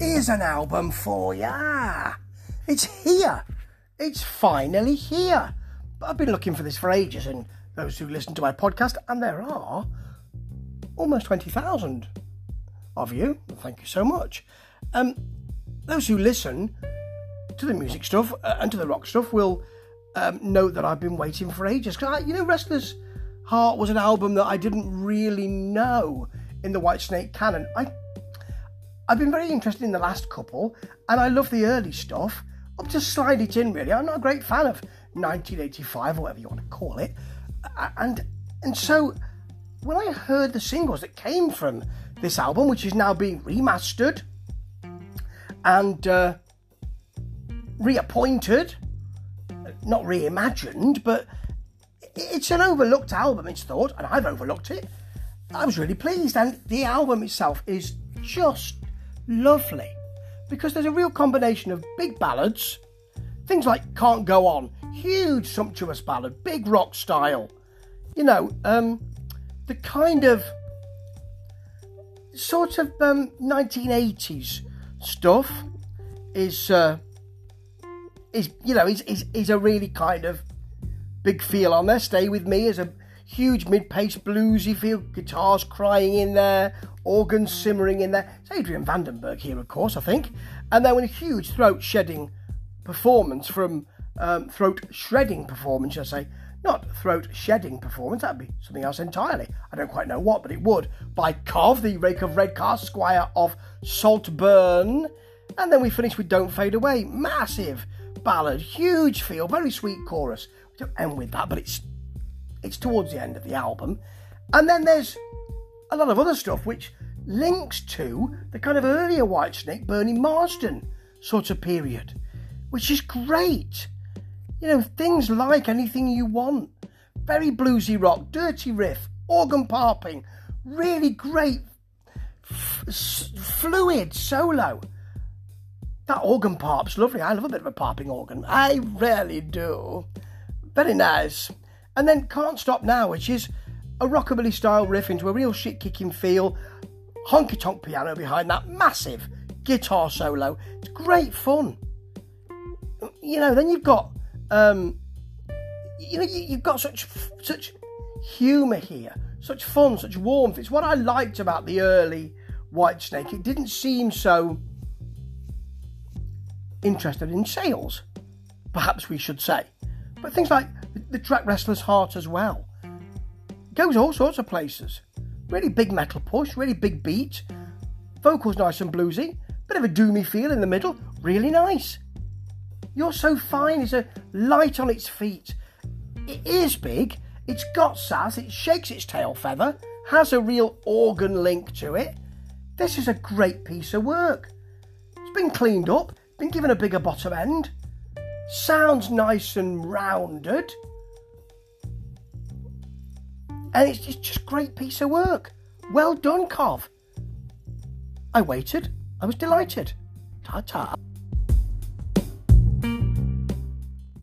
Here's an album for ya. It's here. It's finally here. But I've been looking for this for ages, and those who listen to my podcast, and there are almost 20,000 of you. Thank you so much. Um, those who listen to the music stuff uh, and to the rock stuff will um, know that I've been waiting for ages. Because, you know, Restless Heart was an album that I didn't really know in the Whitesnake canon. I, I've been very interested in the last couple, and I love the early stuff. Up to Slide It In, really. I'm not a great fan of 1985 or whatever you want to call it. And and so when I heard the singles that came from this album, which is now being remastered and uh, reappointed, not reimagined, but it's an overlooked album, it's thought, and I've overlooked it. I was really pleased, and the album itself is just lovely because there's a real combination of big ballads, things like Can't Go On, huge sumptuous ballad, big rock style, you know, um, the kind of sort of um, 1980s stuff is uh, is you know is, is is a really kind of big feel on there. Stay with me is a huge mid-pace bluesy feel, guitars crying in there, organs simmering in there. It's Adrian Vandenberg here, of course, I think, and then with a huge throat shedding performance from um, throat shredding performance, I say. Not throat shedding performance, that'd be something else entirely. I don't quite know what, but it would. By Cov, the Rake of Redcar, Squire of Saltburn. And then we finish with Don't Fade Away. Massive ballad, huge feel, very sweet chorus. We don't end with that, but it's it's towards the end of the album. And then there's a lot of other stuff which links to the kind of earlier Whitesnake, Bernie Marsden sort of period, which is great. You know, things like anything you want. Very bluesy rock, dirty riff, organ parping, really great, f- fluid solo. That organ parp's lovely. I love a bit of a parping organ. I really do. Very nice. And then Can't Stop Now, which is a rockabilly style riff into a real shit kicking feel. Honky tonk piano behind that massive guitar solo. It's great fun. You know, then you've got, um, you know, you've got such such humour here, such fun, such warmth. It's what I liked about the early Whitesnake. It didn't seem so interested in sales, perhaps we should say. But things like the track Restless Heart as well. Goes all sorts of places. Really big metal push, really big beat. Vocals nice and bluesy. Bit of a doomy feel in the middle. Really nice. You're So Fine is a light on its feet. It is big. It's got sass. It shakes its tail feather. Has a real organ link to it. This is a great piece of work. It's been cleaned up, been given a bigger bottom end. Sounds nice and rounded. And it's just, just great piece of work. Well done, Cov. I waited. I was delighted. Ta ta.